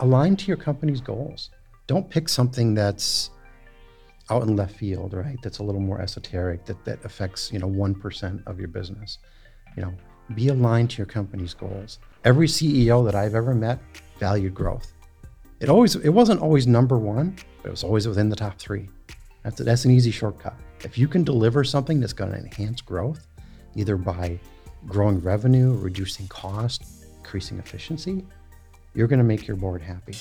align to your company's goals. Don't pick something that's out in left field, right? That's a little more esoteric, that, that affects, you know, 1% of your business. You know, be aligned to your company's goals. Every CEO that I've ever met valued growth. It always it wasn't always number one, but it was always within the top three. That's that's an easy shortcut. If you can deliver something that's going to enhance growth, either by growing revenue, reducing cost, increasing efficiency, you're going to make your board happy.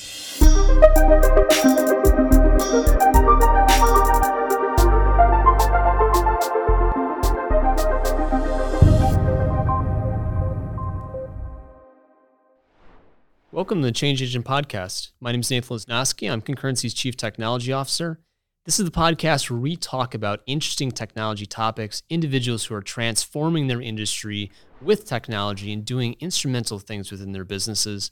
Welcome to the Change Agent Podcast. My name is Nathan Lasnoski. I'm Concurrency's Chief Technology Officer. This is the podcast where we talk about interesting technology topics, individuals who are transforming their industry with technology and doing instrumental things within their businesses.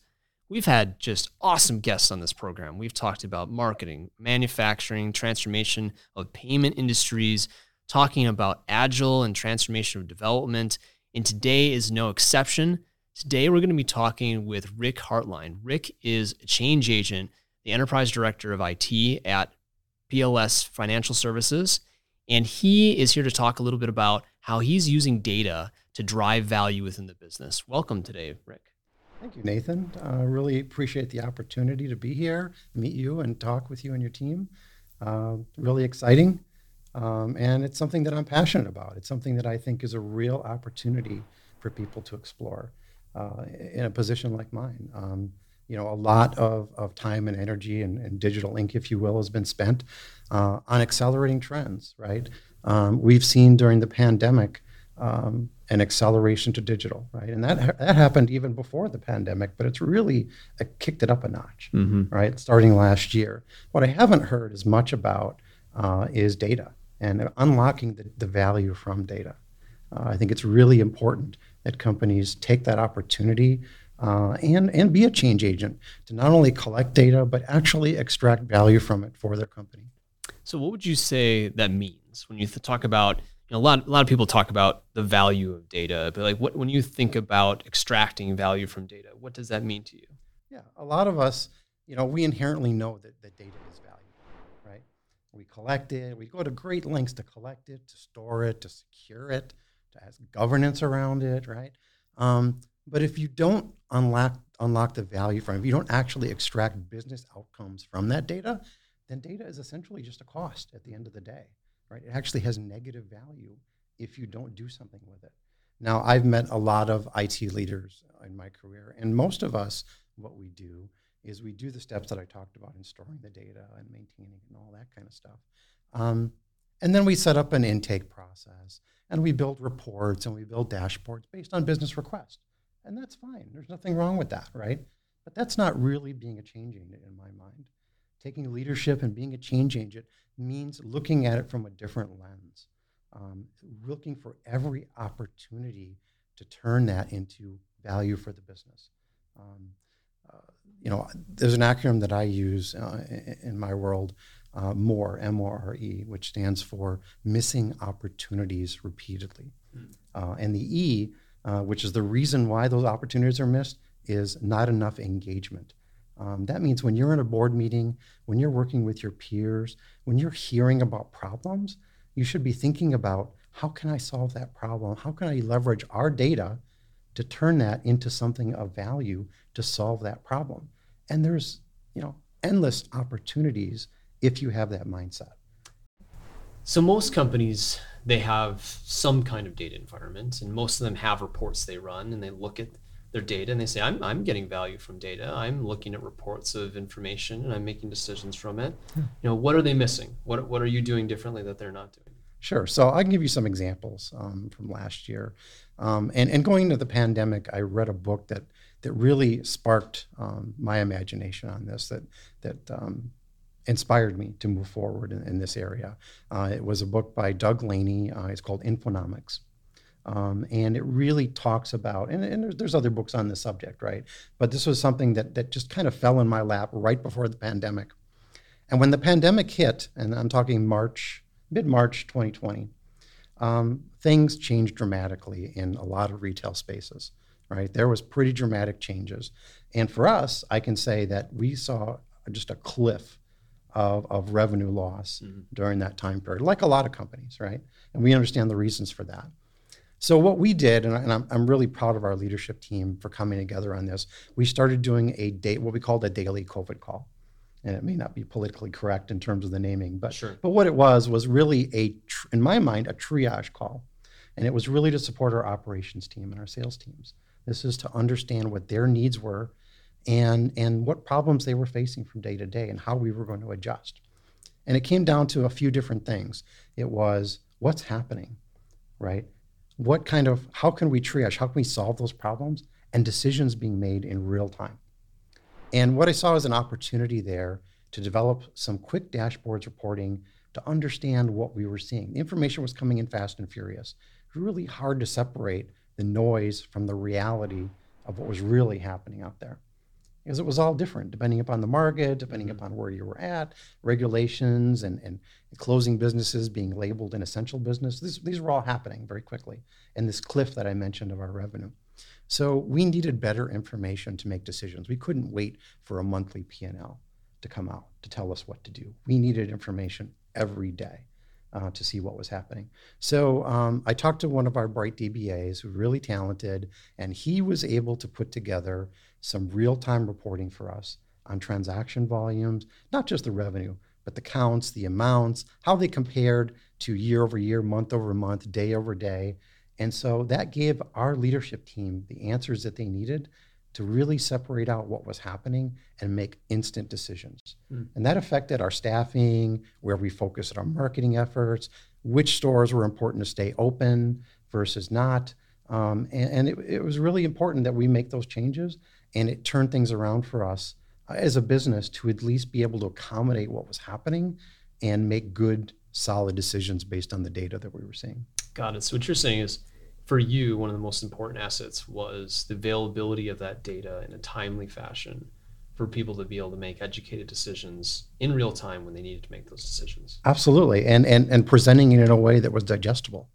We've had just awesome guests on this program. We've talked about marketing, manufacturing, transformation of payment industries, talking about agile and transformation of development. And today is no exception. Today, we're going to be talking with Rick Hartline. Rick is a change agent, the enterprise director of IT at PLS Financial Services. And he is here to talk a little bit about how he's using data to drive value within the business. Welcome today, Rick. Thank you, Nathan. I uh, really appreciate the opportunity to be here, meet you, and talk with you and your team. Uh, really exciting. Um, and it's something that I'm passionate about. It's something that I think is a real opportunity for people to explore uh, in a position like mine. Um, you know, a lot of, of time and energy and, and, digital ink, if you will, has been spent uh, on accelerating trends, right? Um, we've seen during the pandemic um, an acceleration to digital, right? And that, that happened even before the pandemic, but it's really uh, kicked it up a notch, mm-hmm. right? Starting last year. What I haven't heard as much about uh, is data and unlocking the, the value from data. Uh, I think it's really important that companies take that opportunity uh, and and be a change agent to not only collect data but actually extract value from it for their company. So, what would you say that means when you th- talk about? You know, a lot a lot of people talk about the value of data, but like, what when you think about extracting value from data, what does that mean to you? Yeah, a lot of us, you know, we inherently know that, that data is valuable, right? We collect it. We go to great lengths to collect it, to store it, to secure it to have governance around it, right? Um, but if you don't unlock unlock the value from it, if you don't actually extract business outcomes from that data, then data is essentially just a cost at the end of the day, right? It actually has negative value if you don't do something with it. Now, I've met a lot of IT leaders in my career, and most of us, what we do is we do the steps that I talked about in storing the data and maintaining and all that kind of stuff. Um, and then we set up an intake process and we build reports and we build dashboards based on business request. And that's fine. There's nothing wrong with that, right? But that's not really being a change agent in my mind. Taking leadership and being a change agent means looking at it from a different lens, um, looking for every opportunity to turn that into value for the business. Um, uh, you know, there's an acronym that I use uh, in, in my world uh, MORE, M O R E, which stands for missing opportunities repeatedly. Mm. Uh, and the E, uh, which is the reason why those opportunities are missed, is not enough engagement. Um, that means when you're in a board meeting, when you're working with your peers, when you're hearing about problems, you should be thinking about how can I solve that problem? How can I leverage our data to turn that into something of value to solve that problem? And there's, you know, endless opportunities if you have that mindset. So most companies they have some kind of data environment, and most of them have reports they run, and they look at their data and they say, "I'm I'm getting value from data. I'm looking at reports of information, and I'm making decisions from it." Yeah. Hmm. You know, what are they missing? What what are you doing differently that they're not doing? Sure. So I can give you some examples um, from last year, um, and and going into the pandemic, I read a book that that really sparked um, my imagination on this. That that um, inspired me to move forward in, in this area. Uh, it was a book by Doug Laney. Uh, it's called Infonomics. Um, and it really talks about, and, and there's, there's, other books on this subject, right? But this was something that, that just kind of fell in my lap right before the pandemic. And when the pandemic hit, and I'm talking March, mid March 2020, um, things changed dramatically in a lot of retail spaces, right? There was pretty dramatic changes. And for us, I can say that we saw just a cliff of, of revenue loss mm-hmm. during that time period, like a lot of companies, right? And we understand the reasons for that. So what we did, and, I, am I'm really proud of our leadership team for coming together on this. We started doing a date, what we called a daily COVID call, and it may not be politically correct in terms of the naming, but sure. but what it was was really a, in my mind, a triage call, and it was really to support our operations team and our sales teams. This is to understand what their needs were, and and what problems they were facing from day to day, and how we were going to adjust. And it came down to a few different things. It was what's happening, right? What kind of how can we triage? How can we solve those problems and decisions being made in real time? And what i saw was an opportunity there to develop some quick dashboards reporting to understand what we were seeing. The information was coming in fast and furious. It was really hard to separate the noise from the reality of what was really happening out there because it was all different depending upon the market, depending mm-hmm. upon where you were at, regulations and, and closing businesses being labeled an essential business. These, these were all happening very quickly. And this cliff that I mentioned of our revenue. So we needed better information to make decisions. We couldn't wait for a monthly P&L to come out to tell us what to do. We needed information every day. Uh, to see what was happening. So um, I talked to one of our bright DBAs, who's really talented, and he was able to put together some real time reporting for us on transaction volumes, not just the revenue, but the counts, the amounts, how they compared to year over year, month over month, day over day. And so that gave our leadership team the answers that they needed to really separate out what was happening and make instant decisions. Mm. And that affected our staffing, where we focused our marketing efforts, which stores were important to stay open versus not. Um, and, and it, it was really important that we make those changes and it turned things around for us uh, as a business to at least be able to accommodate what was happening and make good, solid decisions based on the data that we were seeing. Got it. So what you're saying is, for you, one of the most important assets was the availability of that data in a timely fashion for people to be able to make educated decisions in real time when they needed to make those decisions. Absolutely, and and and presenting it in a way that was digestible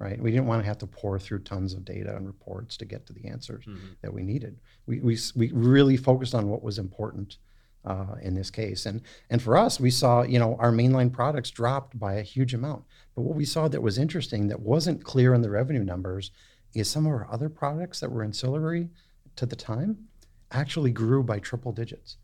right? We didn't want to have to pour through tons of data and reports to get to the answers mm-hmm. that we needed. We, we, we really focused on what was important uh, in this case. And, and for us, we saw, you know, our mainline products dropped by a huge amount. But what we saw that was interesting that wasn't clear in the revenue numbers is some of our other products that were ancillary to the time actually grew by triple digits,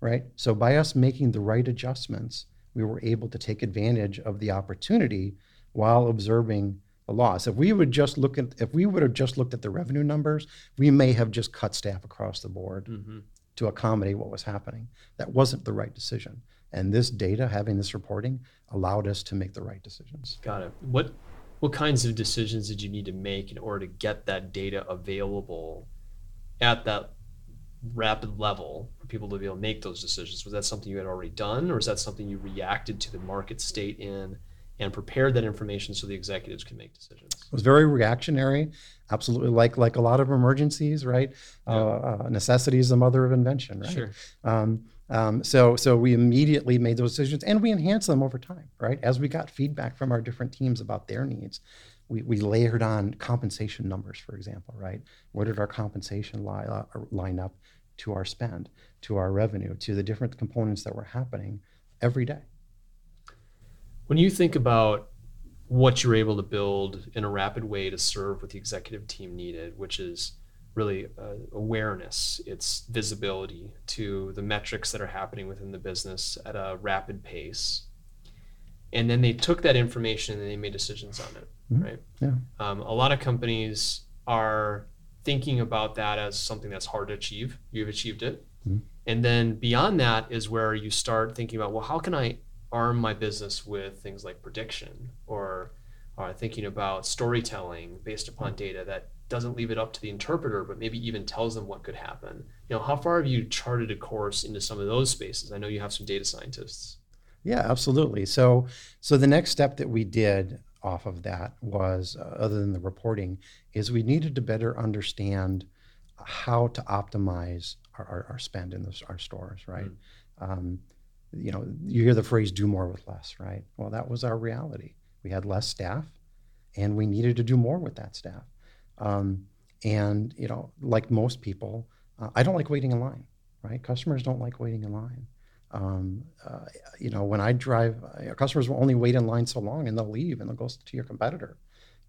right? So by us making the right adjustments, we were able to take advantage of the opportunity while observing a loss. If we would just look at if we would have just looked at the revenue numbers, we may have just cut staff across the board mm-hmm. to accommodate what was happening. That wasn't the right decision. And this data, having this reporting, allowed us to make the right decisions. Got it. What what kinds of decisions did you need to make in order to get that data available at that rapid level for people to be able to make those decisions? Was that something you had already done, or is that something you reacted to the market state in? And prepared that information so the executives can make decisions. It was very reactionary, absolutely like like a lot of emergencies, right? Yeah. Uh, uh, necessity is the mother of invention, right? Sure. Um, um, so so we immediately made those decisions and we enhanced them over time, right? As we got feedback from our different teams about their needs. We, we layered on compensation numbers, for example, right? Where did our compensation lie, uh, line up to our spend, to our revenue, to the different components that were happening every day? When you think about what you're able to build in a rapid way to serve what the executive team needed, which is really uh, awareness, it's visibility to the metrics that are happening within the business at a rapid pace. And then they took that information and they made decisions on it, mm-hmm. right? Yeah. Um, a lot of companies are thinking about that as something that's hard to achieve. You've achieved it. Mm-hmm. And then beyond that is where you start thinking about, well, how can I arm my business with things like prediction or uh, thinking about storytelling based upon data that doesn't leave it up to the interpreter, but maybe even tells them what could happen. You know, how far have you charted a course into some of those spaces? I know you have some data scientists. Yeah, absolutely. So, so the next step that we did off of that was, uh, other than the reporting, is we needed to better understand how to optimize our, our, our spend in the, our stores, right? Mm. Um, you know, you hear the phrase do more with less, right? Well, that was our reality. We had less staff and we needed to do more with that staff. Um, and, you know, like most people, Uh, I don't like waiting in line, right? Customers don't like waiting in line. Um, uh, you know, when I drive, uh, customers will only wait in line so long and they'll leave and they'll go to your competitor,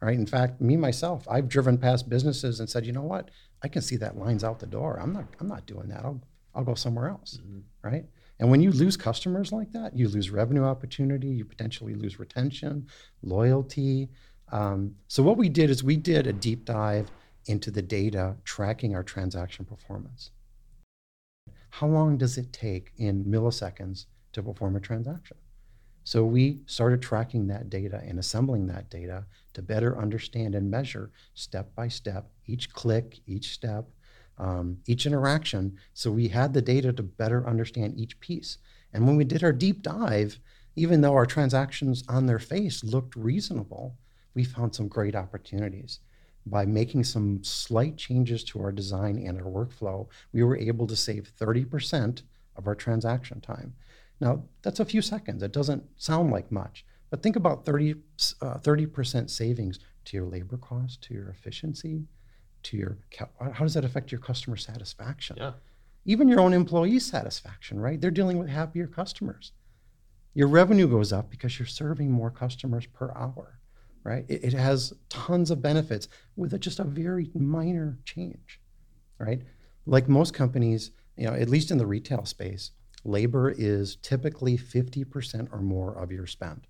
right? In fact, me myself, I've driven past businesses and said, you know what, I can see that line's out the door. I'm not, I'm not doing that. I'll, I'll go somewhere else, Mhm. right? And when you lose customers like that, you lose revenue opportunity, you potentially lose retention, loyalty. Um, so what we did is we did a deep dive into the data tracking our transaction performance. How long does it take in milliseconds to perform a transaction? So we started tracking that data and assembling that data to better understand and measure step by step, each click, each step, um, each interaction. So we had the data to better understand each piece. And when we did our deep dive, even though our transactions on their face looked reasonable, we found some great opportunities. By making some slight changes to our design and our workflow, we were able to save 30% of our transaction time. Now, that's a few seconds. It doesn't sound like much, but think about 30, uh, 30% savings to your labor cost, to your efficiency, to your, how does that affect your customer satisfaction? Yeah. Even your own employee satisfaction, right? They're dealing with happier customers. Your revenue goes up because you're serving more customers per hour, right? It, it has tons of benefits with a, just a very minor change, right? Like most companies, you know, at least in the retail space, labor is typically 50% or more of your spend.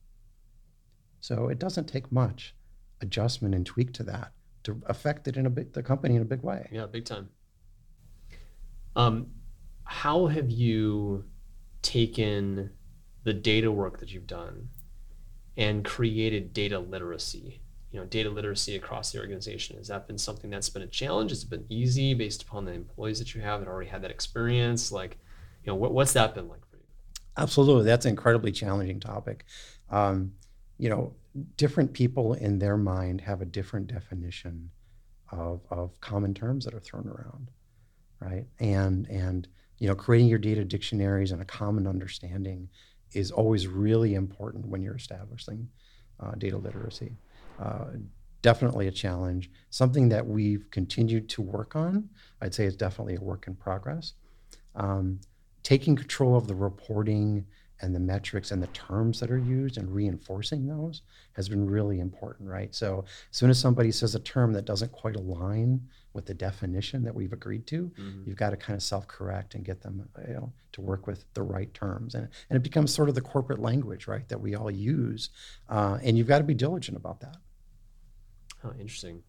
So it doesn't take much adjustment and tweak to that to affect it in a big, the company in a big way. Yeah, big time. Um, how have you taken the data work that you've done and created data literacy? You know, data literacy across the organization. Has that been something that's been a challenge? Has it been easy based upon the employees that you have that already had that experience? Like, you know, what, what's that been like for you? Absolutely, that's an incredibly challenging topic. Um, you know, different people in their mind have a different definition of, of common terms that are thrown around, right? And and you know, creating your data dictionaries and a common understanding is always really important when you're establishing uh, data literacy. Uh, definitely a challenge. Something that we've continued to work on. I'd say it's definitely a work in progress. Um, taking control of the reporting and the metrics and the terms that are used and reinforcing those has been really important, right? So as soon as somebody says a term that doesn't quite align with the definition that we've agreed to, Mhm. you've got to kind of self-correct and get them, you know, to work with the right terms, and and it becomes sort of the corporate language, right, that we all use, uh, and you've got to be diligent about that. Oh, interesting.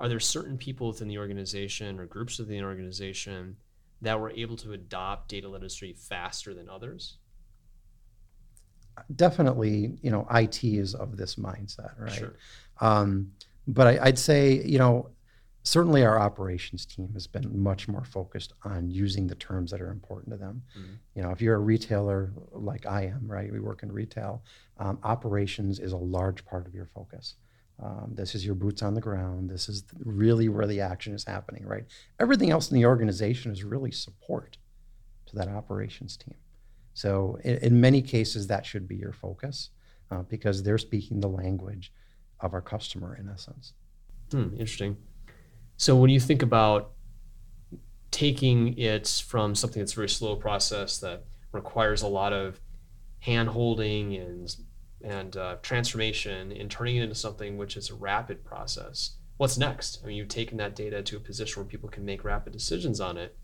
Are there certain people within the organization or groups within the organization that were able to adopt data literacy faster than others? Definitely, you know, IT is of this mindset, right? Sure. Um, but I, I'd say, you know, certainly our operations team has been much more focused on using the terms that are important to them. Mhm. You know, if you're a retailer like I am, right? We work in retail. Um, operations is a large part of your focus. Um, this is your boots on the ground. This is really where the action is happening, right? Everything else in the organization is really support to that operations team. So, in, in many cases, that should be your focus uh, because they're speaking the language of our customer in essence. Hmm, interesting. So when you think about taking it from something that's a very slow process that requires a lot of hand holding and and uh, transformation and turning it into something which is a rapid process, what's next? I mean, you've taken that data to a position where people can make rapid decisions on it.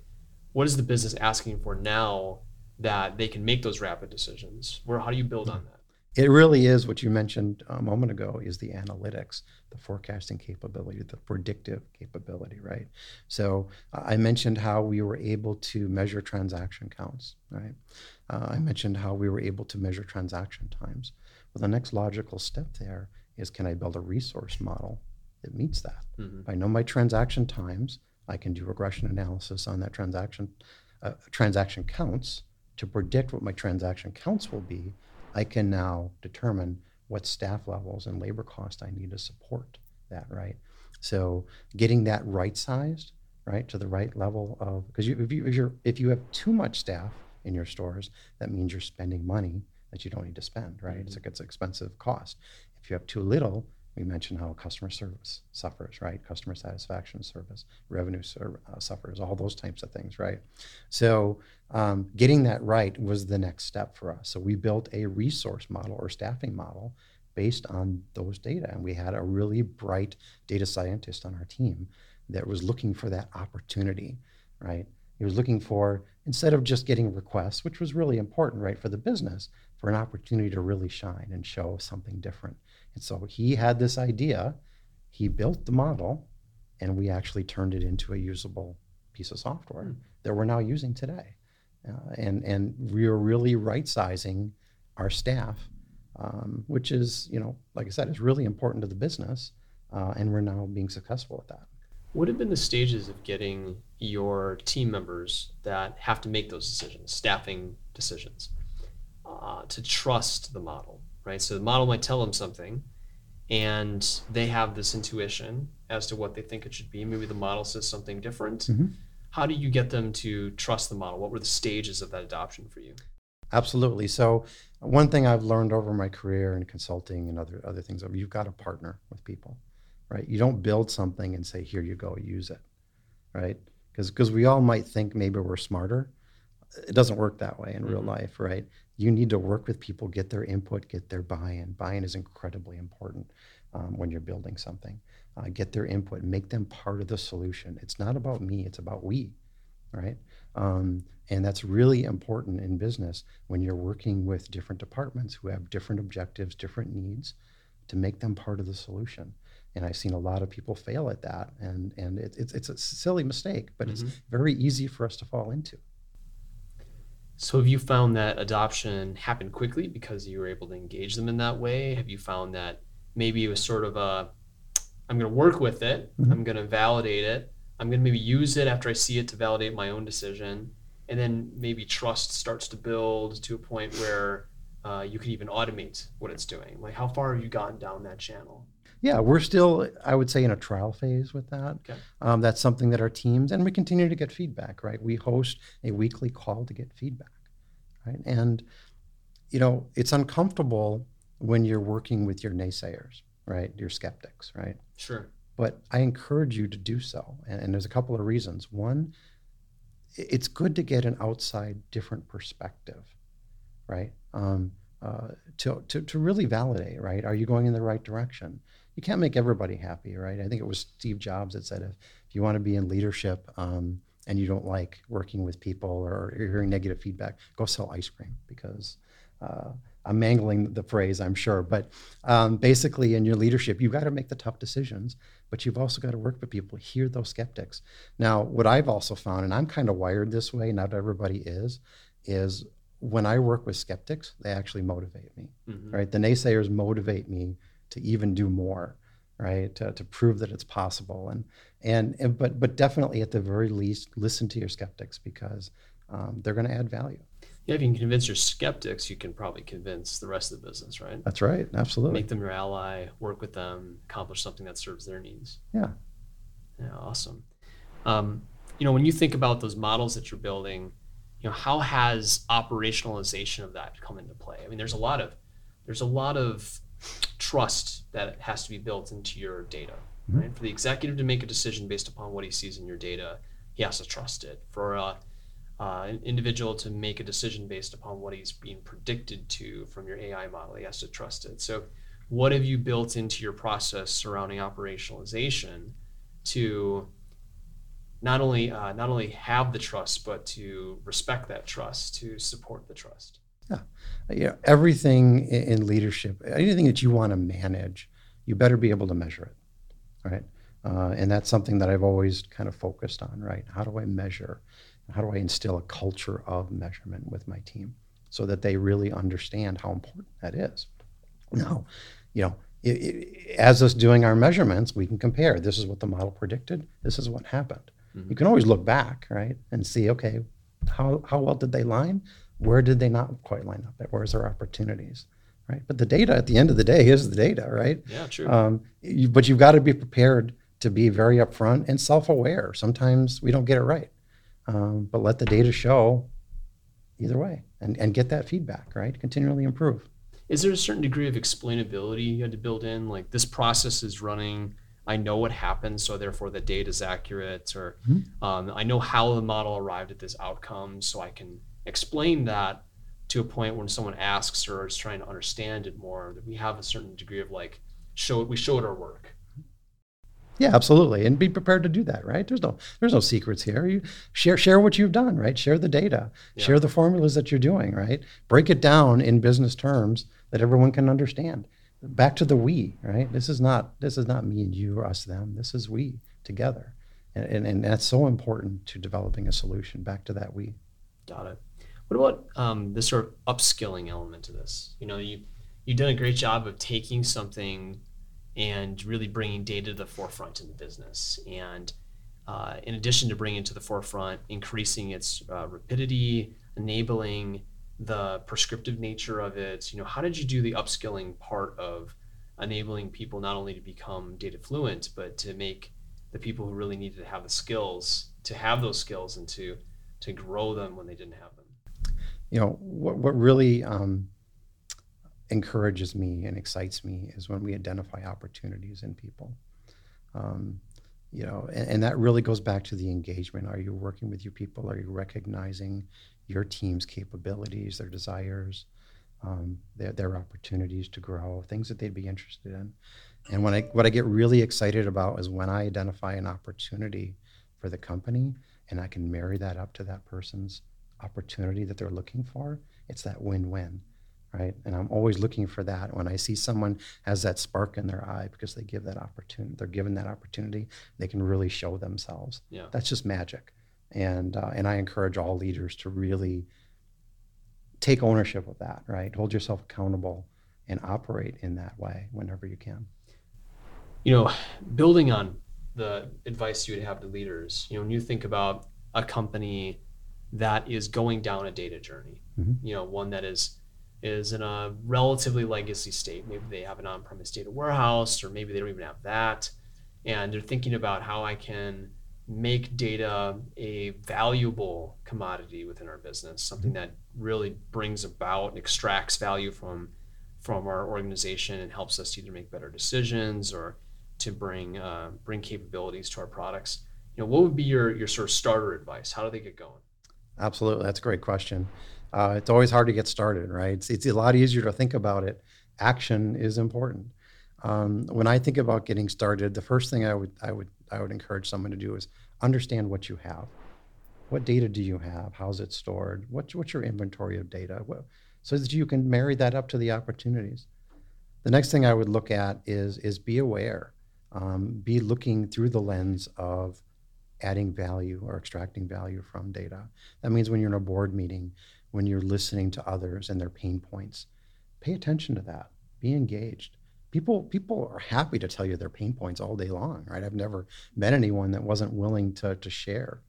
What is the business asking for now that they can make those rapid decisions? Where how do you build on that? It really is what you mentioned a moment ago is the analytics, the forecasting capability, the predictive capability, right? So I mentioned how we were able to measure transaction counts, right? Uh, I mentioned how we were able to measure transaction times. Well, the next logical step there is can I build a resource model that meets that? Mhm. If I know my transaction times, I can do regression analysis on that transaction uh, transaction counts to predict what my transaction counts will be. I can now determine what staff levels and labor cost I need to support that, right? So getting that right sized, right, to the right level of because you, if you if you're if you have too much staff in your stores, that means you're spending money that you don't need to spend, right? It's mm-hmm. like it's an expensive cost. If you have too little, We mentioned how customer service suffers, right? Customer satisfaction service, revenue uh, suffers, all those types of things, right? So um, getting that right was the next step for us. So we built a resource model or staffing model based on those data. And we had a really bright data scientist on our team that was looking for that opportunity, right? He was looking for, instead of just getting requests, which was really important, right, for the business, for an opportunity to really shine and show something different. And so he had this idea, he built the model, and we actually turned it into a usable piece of software that we're now using today. Uh, and, and we are really right sizing our staff um, which is, you know, like I said, is really important to the business. Uh, and we're now being successful at that. What have been the stages of getting your team members that have to make those decisions, staffing decisions, uh, to trust the model, right? So the model might tell them something, and they have this intuition as to what they think it should be. Maybe the model says something different. Mm-hmm. How do you get them to trust the model? What were the stages of that adoption for you? Absolutely. So one thing I've learned over my career in consulting and other other things, you've got to partner with people, right? You don't build something and say, "Here you go, use it," right? Because because we all might think maybe we're smarter. It doesn't work that way in mm-hmm. real life, right? You need to work with people, get their input, get their buy-in. Buy-in is incredibly important um, when you're building something. Uh, get their input, make them part of the solution. It's not about me; it's about we, right? Um, and that's really important in business when you're working with different departments who have different objectives, different needs, to make them part of the solution. And I've seen a lot of people fail at that. And, and it, it's, it's a silly mistake, but mm-hmm. it's very easy for us to fall into. So, have you found that adoption happened quickly because you were able to engage them in that way? Have you found that maybe it was sort of a, I'm going to work with it, mm-hmm. I'm going to validate it, I'm going to maybe use it after I see it to validate my own decision. And then maybe trust starts to build to a point where uh, you can even automate what it's doing. Like, how far have you gotten down that channel? Yeah, we're still, I would say, in a trial phase with that. Okay. Um, that's something that our teams, and we continue to get feedback, right? We host a weekly call to get feedback, right? And, you know, it's uncomfortable when you're working with your naysayers, right? Your skeptics, right? Sure. But I encourage you to do so. And, and there's a couple of reasons. One, it's good to get an outside different perspective, right? Um, uh, to, to, to really validate, right? Are you going in the right direction? You can't make everybody happy, right? I think it was Steve Jobs that said if, if you want to be in leadership um, and you don't like working with people or you're hearing negative feedback, go sell ice cream because uh, I'm mangling the phrase, I'm sure, but um, basically, in your leadership, you've got to make the tough decisions, but you've also got to work with people, hear those skeptics. Now, what I've also found, and I'm kind of wired this way, not everybody is, is when I work with skeptics, they actually motivate me, mm-hmm. right? The naysayers motivate me to even do more, right? To, to prove that it's possible, and, and and but but definitely at the very least, listen to your skeptics because um, they're going to add value yeah, if you can convince your skeptics, you can probably convince the rest of the business, right? That's right. Absolutely. Make them your ally, work with them, accomplish something that serves their needs. Yeah. Yeah, awesome. Um, you know, when you think about those models that you're building, you know, how has operationalization of that come into play? I mean, there's a lot of there's a lot of trust that has to be built into your data, mm-hmm. right? For the executive to make a decision based upon what he sees in your data, he has to trust it. For uh, uh, an individual to make a decision based upon what he's being predicted to from your AI model. He has to trust it. So, what have you built into your process surrounding operationalization to not only uh, not only have the trust, but to respect that trust, to support the trust? Yeah, yeah. Everything in leadership, anything that you want to manage, you better be able to measure it, right? Uh, and that's something that I've always kind of focused on, right? How do I measure? How do I instill a culture of measurement with my team so that they really understand how important that is? Now, you know, it, it, as us doing our measurements, we can compare. This is what the model predicted. This is what happened. Mm-hmm. You can always look back, right, and see, okay, how, how well did they line? Where did they not quite line up? Where's their opportunities? Right. But the data at the end of the day is the data, right? Yeah, true. Um, you, but you've got to be prepared to be very upfront and self-aware. Sometimes we don't get it right um, but let the data show either way and, and get that feedback, right? Continually improve. is there a certain degree of explainability you had to build in? Like this process is running. I know what happened, so therefore the data is accurate, or mm-hmm. um, I know how the model arrived at this outcome, so I can explain that to a point when someone asks or is trying to understand it more. That we have a certain degree of like show it. We show it our work. Yeah, absolutely, and be prepared to do that. Right? There's no there's no secrets here. You share share what you've done. Right? Share the data. Yeah. Share the formulas that you're doing. Right? Break it down in business terms that everyone can understand. Back to the we. Right? This is not this is not me and you or us them. This is we together, and and, and that's so important to developing a solution. Back to that we. Got it. What about um, this sort of upskilling element to this? You know, you you've done a great job of taking something and really bringing data to the forefront in the business. And uh, in addition to bringing it to the forefront, increasing its uh, rapidity, enabling the prescriptive nature of it. You know, how did you do the upskilling part of enabling people not only to become data fluent, but to make the people who really needed to have the skills to have those skills and to to grow them when they didn't have them? You know, what what really um, encourages me and excites me is when we identify opportunities in people. Um, you know, and, and, that really goes back to the engagement. Are you working with your people? Are you recognizing your team's capabilities, their desires, um, their, their opportunities to grow, things that they'd be interested in? And when I what I get really excited about is when I identify an opportunity for the company and I can marry that up to that person's opportunity that they're looking for. It's that win-win right? And I'm always looking for that when I see someone has that spark in their eye because they give that opportunity, they're given that opportunity, they can really show themselves. Yeah. That's just magic. And, uh, and I encourage all leaders to really take ownership of that, right? Hold yourself accountable and operate in that way whenever you can. You know, building on the advice you would have to leaders, you know, when you think about a company that is going down a data journey, mm-hmm. you know, one that is is in a relatively legacy state. Maybe they have an on premise data warehouse, or maybe they don't even have that. And they're thinking about how I can make data a valuable commodity within our business, something that really brings about and extracts value from from our organization and helps us either make better decisions or to bring uh, bring capabilities to our products. You know, what would be your your sort of starter advice? How do they get going? Absolutely, that's a great question. Uh, it's always hard to get started, right? It's, it's a lot easier to think about it. Action is important. Um, when I think about getting started, the first thing I would I would I would encourage someone to do is understand what you have. What data do you have? How's it stored? What's what's your inventory of data? What, so that you can marry that up to the opportunities. The next thing I would look at is is be aware, um, be looking through the lens of adding value or extracting value from data. That means when you're in a board meeting, when you're listening to others and their pain points. Pay attention to that. Be engaged. People people are happy to tell you their pain points all day long, right? I've never met anyone that wasn't willing to to share,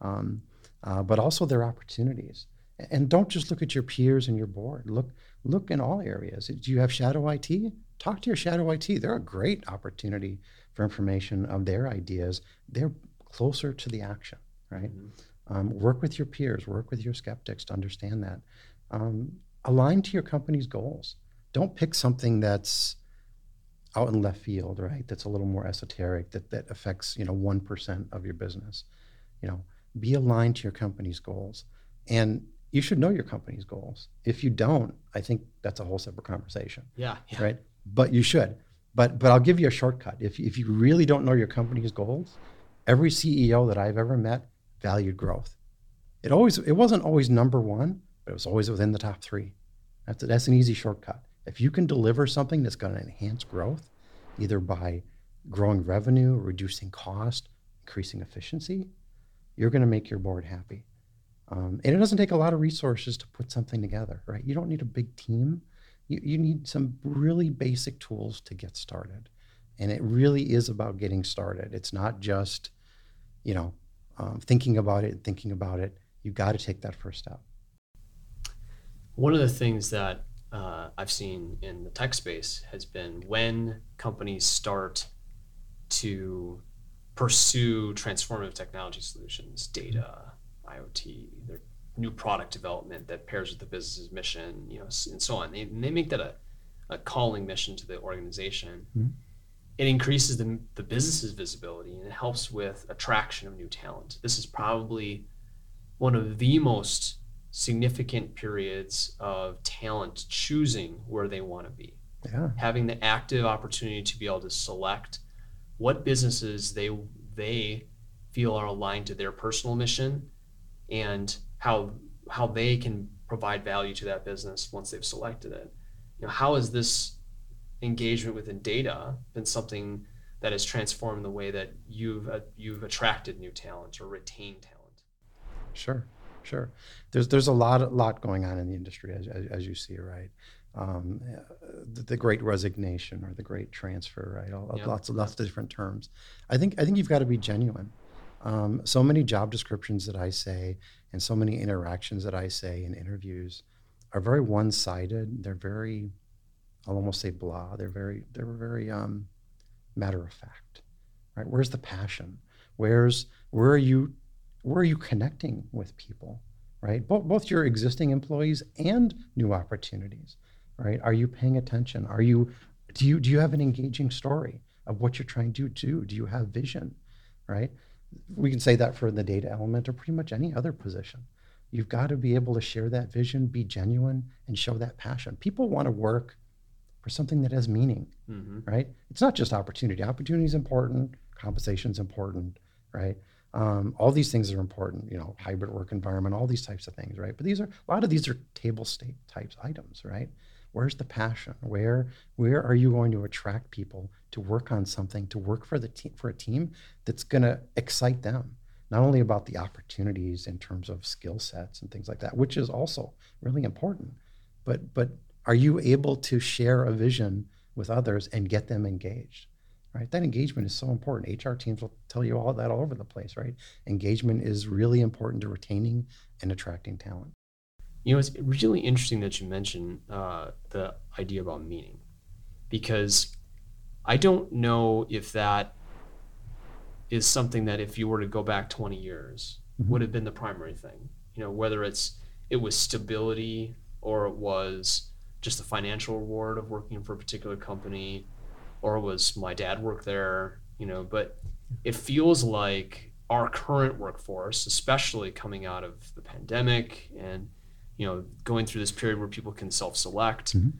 um, uh, but also their opportunities. And don't just look at your peers and your board. Look look in all areas. Do you have shadow IT? Talk to your shadow IT. They're a great opportunity for information of their ideas. They're closer to the action, right? Mm-hmm. Um, work with your peers, work with your skeptics to understand that. Um, align to your company's goals. Don't pick something that's out in left field, right? That's a little more esoteric, that, that affects, you know, 1% of your business. You know, be aligned to your company's goals. And you should know your company's goals. If you don't, I think that's a whole separate conversation. Yeah. yeah. Right. But you should. But but I'll give you a shortcut. If if you really don't know your company's goals, every CEO that I've ever met valued growth. It always it wasn't always number one, but it was always within the top three. That's that's an easy shortcut. If you can deliver something that's going to enhance growth, either by growing revenue, reducing cost, increasing efficiency, you're going to make your board happy. Um, and it doesn't take a lot of resources to put something together, right? You don't need a big team. You, you need some really basic tools to get started. And it really is about getting started. It's not just, you know, um, thinking about it, thinking about it, you've got to take that first step. One of the things that uh, I've seen in the tech space has been when companies start to pursue transformative technology solutions, data, IoT, they're new product development that pairs with the business's mission, you know, and so on. They, and they make that a, a calling mission to the organization. Mm-hmm. It increases the, the business's visibility and it helps with attraction of new talent. This is probably one of the most significant periods of talent choosing where they want to be. Yeah. Having the active opportunity to be able to select what businesses they they feel are aligned to their personal mission and how how they can provide value to that business once they've selected it. You know, how has this engagement within data been something that has transformed the way that you've uh, you've attracted new talent or retained talent? Sure, sure. There's there's a lot a lot going on in the industry as as, as you see, right? Um, the, the, great resignation or the great transfer, right? All, Lots of lots of different terms. I think I think you've got to be genuine. Um, so many job descriptions that I say and so many interactions that I say in interviews are very one-sided. They're very, I'll almost say blah. They're very, they're very um, matter of fact, right? Where's the passion? Where's where are you, where are you connecting with people, right? Both both your existing employees and new opportunities, right? Are you paying attention? Are you, do you do you have an engaging story of what you're trying to do? Do you have vision, right? we can say that for the data element or pretty much any other position. You've got to be able to share that vision, be genuine, and show that passion. People want to work for something that has meaning, mm-hmm. right? It's not just opportunity. Opportunity is important, compensation is important, right? Um, all these things are important, you know, hybrid work environment, all these types of things, right? But these are a lot of these are table stake types items, right? Where's the passion? Where where are you going to attract people to work on something, to work for the team for a team that's going to excite them? Not only about the opportunities in terms of skill sets and things like that, which is also really important, but but are you able to share a vision with others and get them engaged? Right, that engagement is so important. HR teams will tell you all that all over the place. Right, engagement is really important to retaining and attracting talent. You know, it's really interesting that you mentioned uh, the idea about meaning, because I don't know if that is something that if you were to go back 20 years mm-hmm. would have been the primary thing. You know, whether it's it was stability or it was just the financial reward of working for a particular company, or was my dad work there. You know, but it feels like our current workforce, especially coming out of the pandemic and you know going through this period where people can self-select mm-hmm.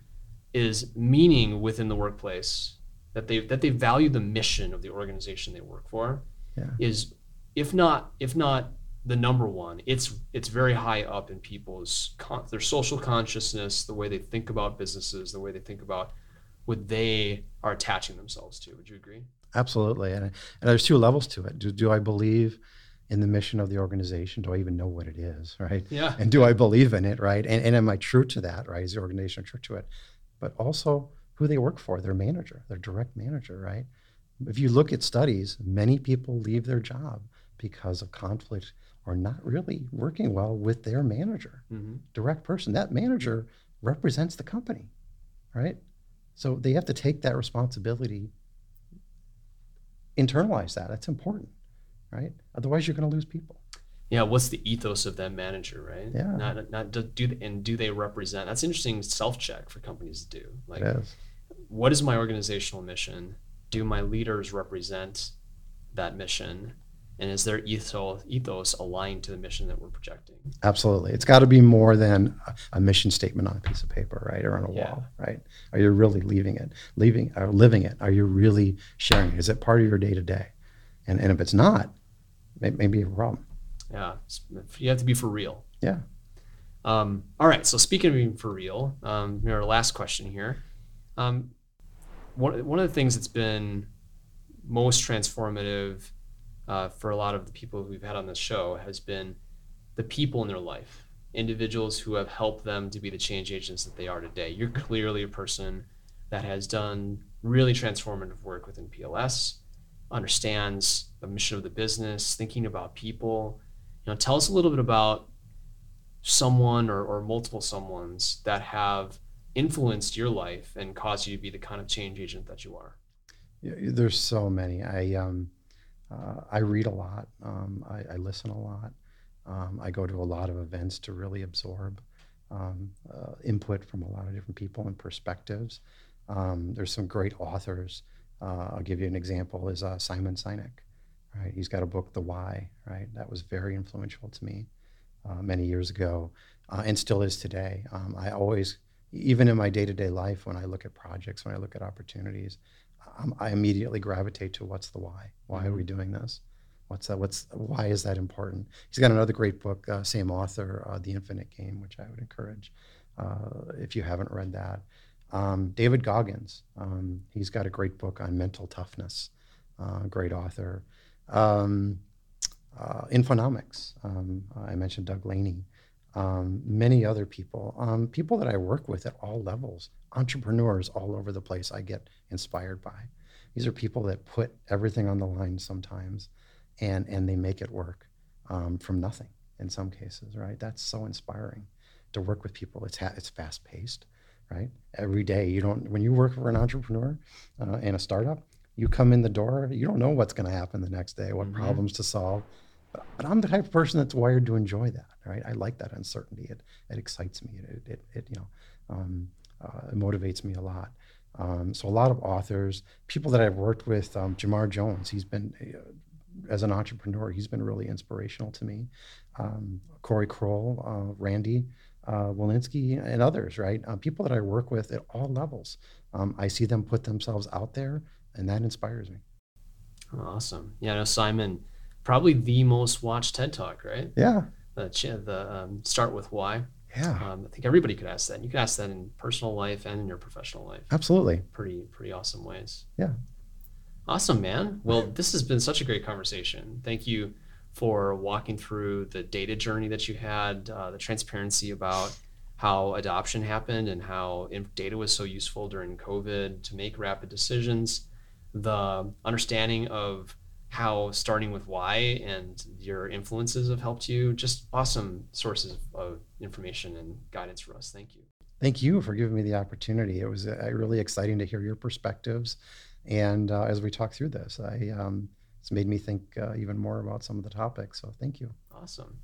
is meaning within the workplace that they that they value the mission of the organization they work for yeah. is if not if not the number one it's it's very high up in people's con- their social consciousness the way they think about businesses the way they think about what they are attaching themselves to would you agree absolutely and, and there's two levels to it do, do i believe in the mission of the organization? Do I even know what it is, right? Yeah. And do I believe in it, right? And, and am I true to that, right? Is the organization true to it? But also who they work for, their manager, their direct manager, right? If you look at studies, many people leave their job because of conflict or not really working well with their manager, mm-hmm. direct person. That manager represents the company, right? So they have to take that responsibility, internalize that. That's important right? Otherwise, you're going to lose people. Yeah, what's the ethos of that manager, right? Yeah. Not not do and do they represent? That's interesting self check for companies to do. Like, what is my organizational mission? Do my leaders represent that mission? And is their ethos ethos aligned to the mission that we're projecting? Absolutely, it's got to be more than a mission statement on a piece of paper, right, or on a yeah. wall, right? Are you really leaving it, leaving or living it? Are you really sharing it? Is it part of your day to day? And and if it's not, maybe a problem. Yeah, you have to be for real. Yeah. Um, all right. So speaking of being for real, um, our last question here. Um, one one of the things that's been most transformative uh, for a lot of the people we've had on this show has been the people in their life, individuals who have helped them to be the change agents that they are today. You're clearly a person that has done really transformative work within PLS understands the mission of the business, thinking about people. You know, tell us a little bit about someone or, or multiple someones that have influenced your life and caused you to be the kind of change agent that you are. Yeah, there's so many. I um, uh, I read a lot. Um, I, I, listen a lot. Um, I go to a lot of events to really absorb um, uh, input from a lot of different people and perspectives. Um, there's some great authors. Uh, I'll give you an example: is uh, Simon Sinek. Right, he's got a book, The Why. Right, that was very influential to me uh, many years ago, uh, and still is today. Um, I always, even in my day-to-day life, when I look at projects, when I look at opportunities, I immediately gravitate to what's the why. Why are we mm-hmm. doing this? What's that? What's why is that important? He's got another great book, uh, same author, uh, The Infinite Game, which I would encourage uh, if you haven't read that. Um, David Goggins, um, he's got a great book on mental toughness. Uh, great author. Um, uh, Infonomics. Um, I mentioned Doug Laney. Um, many other people, um, people that I work with at all levels, entrepreneurs all over the place. I get inspired by. These are people that put everything on the line sometimes and and they make it work um, from nothing in some cases, right? That's so inspiring to work with people. It's ha- it's fast paced, right? Every day you don't when you work for an entrepreneur uh, in a startup, you come in the door, you don't know what's going to happen the next day, what mm-hmm. problems to solve. But, I'm the type of person that's wired to enjoy that, right? I like that uncertainty. It it excites me. It it, it you know um, uh, it motivates me a lot. Um, so a lot of authors, people that I've worked with, um, Jamar Jones, he's been uh, as an entrepreneur, he's been really inspirational to me. Um, Corey Kroll, uh, Randy uh, Walensky, and others, right? Uh, people that I work with at all levels. Um, I see them put themselves out there, and that inspires me. Awesome. Yeah, know Simon, probably the most watched TED Talk, right? Yeah. The, the um, start with why. Yeah. Um, I think everybody could ask that. And you could ask that in personal life and in your professional life. Absolutely. Pretty, pretty awesome ways. Yeah. Awesome, man. Well, this has been such a great conversation. Thank you for walking through the data journey that you had, uh, the transparency about how adoption happened and how data was so useful during COVID to make rapid decisions, the understanding of how starting with why and your influences have helped you. Just awesome sources of information and guidance for us. Thank you. Thank you for giving me the opportunity. It was uh, really exciting to hear your perspectives and uh, as we talk through this, I, um, it's made me think uh, even more about some of the topics. So thank you. Awesome.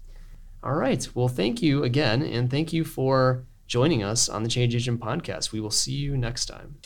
All right. Well, thank you again. And thank you for joining us on the Change Agent podcast. We will see you next time.